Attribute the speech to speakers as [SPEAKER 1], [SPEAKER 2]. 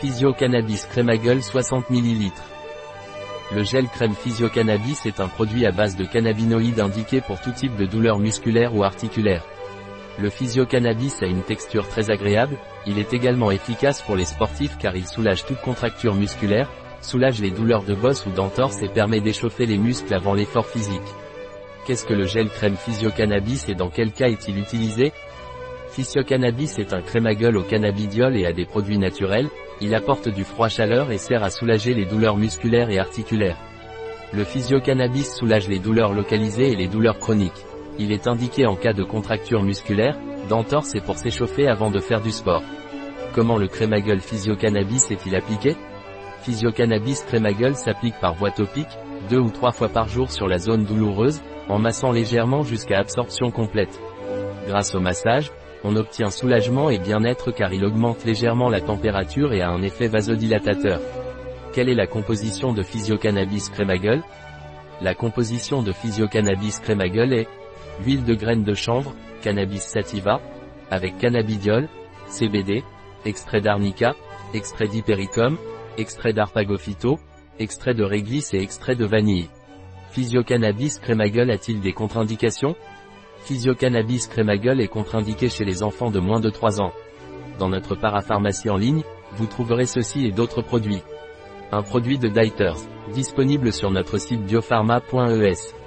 [SPEAKER 1] Physio-Cannabis Crémagueule 60 ml. Le gel crème Physio-Cannabis est un produit à base de cannabinoïdes indiqué pour tout type de douleur musculaire ou articulaire. Le Physio-Cannabis a une texture très agréable, il est également efficace pour les sportifs car il soulage toute contracture musculaire, soulage les douleurs de bosse ou d'entorse et permet d'échauffer les muscles avant l'effort physique. Qu'est-ce que le gel crème Physio-Cannabis et dans quel cas est-il utilisé? Physio-Cannabis est un crème à gueule au cannabidiol et à des produits naturels, il apporte du froid chaleur et sert à soulager les douleurs musculaires et articulaires. Le physio-cannabis soulage les douleurs localisées et les douleurs chroniques. Il est indiqué en cas de contracture musculaire, d'entorse et pour s'échauffer avant de faire du sport. Comment le crémagueule physio-cannabis est-il appliqué? Physio-cannabis crémagueule s'applique par voie topique, deux ou trois fois par jour sur la zone douloureuse, en massant légèrement jusqu'à absorption complète. Grâce au massage, on obtient soulagement et bien-être car il augmente légèrement la température et a un effet vasodilatateur. Quelle est la composition de Physiocannabis crémagueule La composition de Physiocannabis crémagueule est huile de graines de chanvre, cannabis sativa, avec cannabidiol, CBD, extrait d'arnica, extrait d'hypericum, extrait d'arpagophyto, extrait de réglisse et extrait de vanille. Physiocannabis crémagueule a-t-il des contre-indications? Physiocannabis crémagueule est contre-indiqué chez les enfants de moins de 3 ans. Dans notre parapharmacie en ligne, vous trouverez ceci et d'autres produits. Un produit de Dieters, disponible sur notre site biopharma.es.